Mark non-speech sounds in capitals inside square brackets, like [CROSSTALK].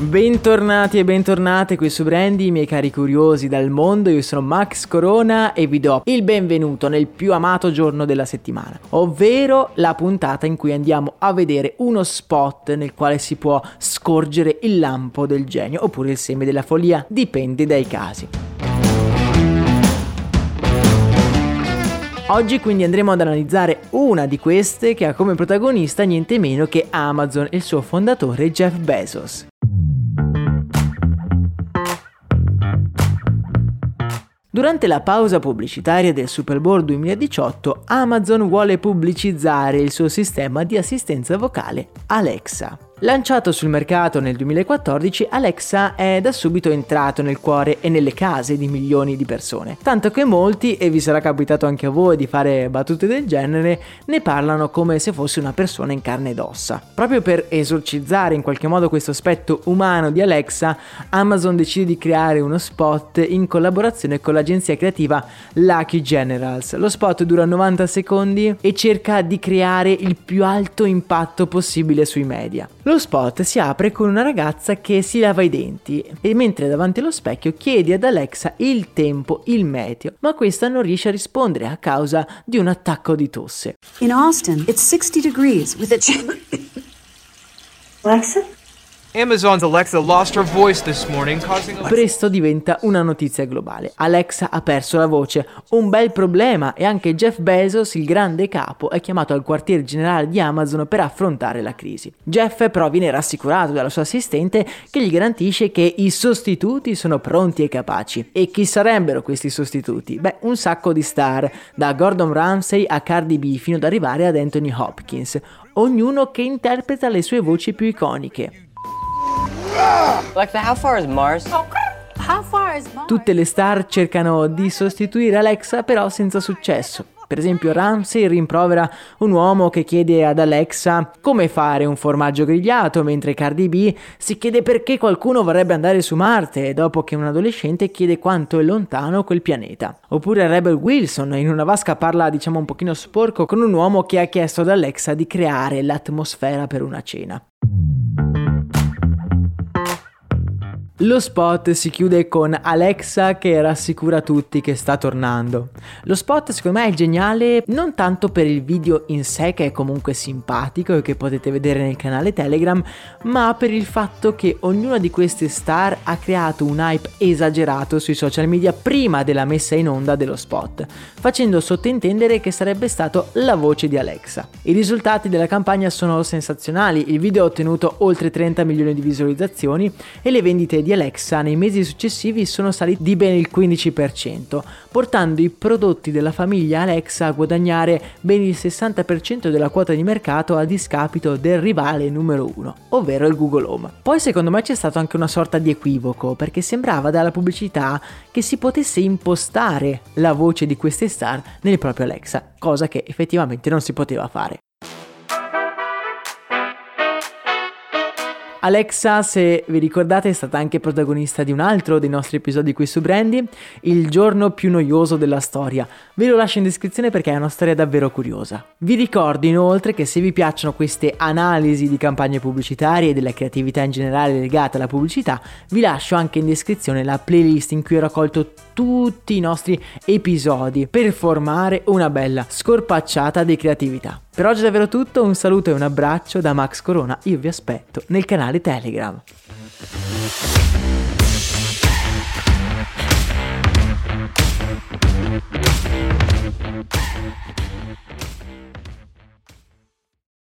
Bentornati e bentornate qui su Brandy, miei cari curiosi dal mondo, io sono Max Corona e vi do il benvenuto nel più amato giorno della settimana, ovvero la puntata in cui andiamo a vedere uno spot nel quale si può scorgere il lampo del genio oppure il seme della follia, dipende dai casi. Oggi quindi andremo ad analizzare una di queste che ha come protagonista niente meno che Amazon e il suo fondatore Jeff Bezos. Durante la pausa pubblicitaria del Super Bowl 2018, Amazon vuole pubblicizzare il suo sistema di assistenza vocale Alexa. Lanciato sul mercato nel 2014, Alexa è da subito entrato nel cuore e nelle case di milioni di persone, tanto che molti, e vi sarà capitato anche a voi di fare battute del genere, ne parlano come se fosse una persona in carne ed ossa. Proprio per esorcizzare in qualche modo questo aspetto umano di Alexa, Amazon decide di creare uno spot in collaborazione con l'agenzia creativa Lucky Generals. Lo spot dura 90 secondi e cerca di creare il più alto impatto possibile sui media. Lo spot si apre con una ragazza che si lava i denti e mentre davanti allo specchio chiede ad Alexa il tempo, il meteo, ma questa non riesce a rispondere a causa di un attacco di tosse. In Austin, it's 60 degrees with a. [LAUGHS] Alexa? Presto diventa una notizia globale. Alexa ha perso la voce, un bel problema e anche Jeff Bezos, il grande capo, è chiamato al quartier generale di Amazon per affrontare la crisi. Jeff però viene rassicurato dalla sua assistente che gli garantisce che i sostituti sono pronti e capaci. E chi sarebbero questi sostituti? Beh, un sacco di star, da Gordon Ramsay a Cardi B fino ad arrivare ad Anthony Hopkins, ognuno che interpreta le sue voci più iconiche. Alexa, how far is Mars? How far is Mars? Tutte le star cercano di sostituire Alexa però senza successo. Per esempio Ramsey rimprovera un uomo che chiede ad Alexa come fare un formaggio grigliato, mentre Cardi B si chiede perché qualcuno vorrebbe andare su Marte dopo che un adolescente chiede quanto è lontano quel pianeta. Oppure Rebel Wilson in una vasca parla diciamo un pochino sporco con un uomo che ha chiesto ad Alexa di creare l'atmosfera per una cena. Lo spot si chiude con Alexa che rassicura tutti che sta tornando. Lo spot secondo me è geniale non tanto per il video in sé che è comunque simpatico e che potete vedere nel canale Telegram, ma per il fatto che ognuna di queste star ha creato un hype esagerato sui social media prima della messa in onda dello spot, facendo sottintendere che sarebbe stato la voce di Alexa. I risultati della campagna sono sensazionali, il video ha ottenuto oltre 30 milioni di visualizzazioni e le vendite di di Alexa nei mesi successivi sono saliti di ben il 15%, portando i prodotti della famiglia Alexa a guadagnare ben il 60% della quota di mercato a discapito del rivale numero uno, ovvero il Google Home. Poi secondo me c'è stato anche una sorta di equivoco, perché sembrava dalla pubblicità che si potesse impostare la voce di queste star nel proprio Alexa, cosa che effettivamente non si poteva fare. Alexa, se vi ricordate, è stata anche protagonista di un altro dei nostri episodi qui su Brandy, Il giorno più noioso della storia. Ve lo lascio in descrizione perché è una storia davvero curiosa. Vi ricordo inoltre che se vi piacciono queste analisi di campagne pubblicitarie e della creatività in generale legata alla pubblicità, vi lascio anche in descrizione la playlist in cui ho raccolto tutti i nostri episodi per formare una bella scorpacciata di creatività. Per oggi è davvero tutto, un saluto e un abbraccio da Max Corona, io vi aspetto nel canale Telegram.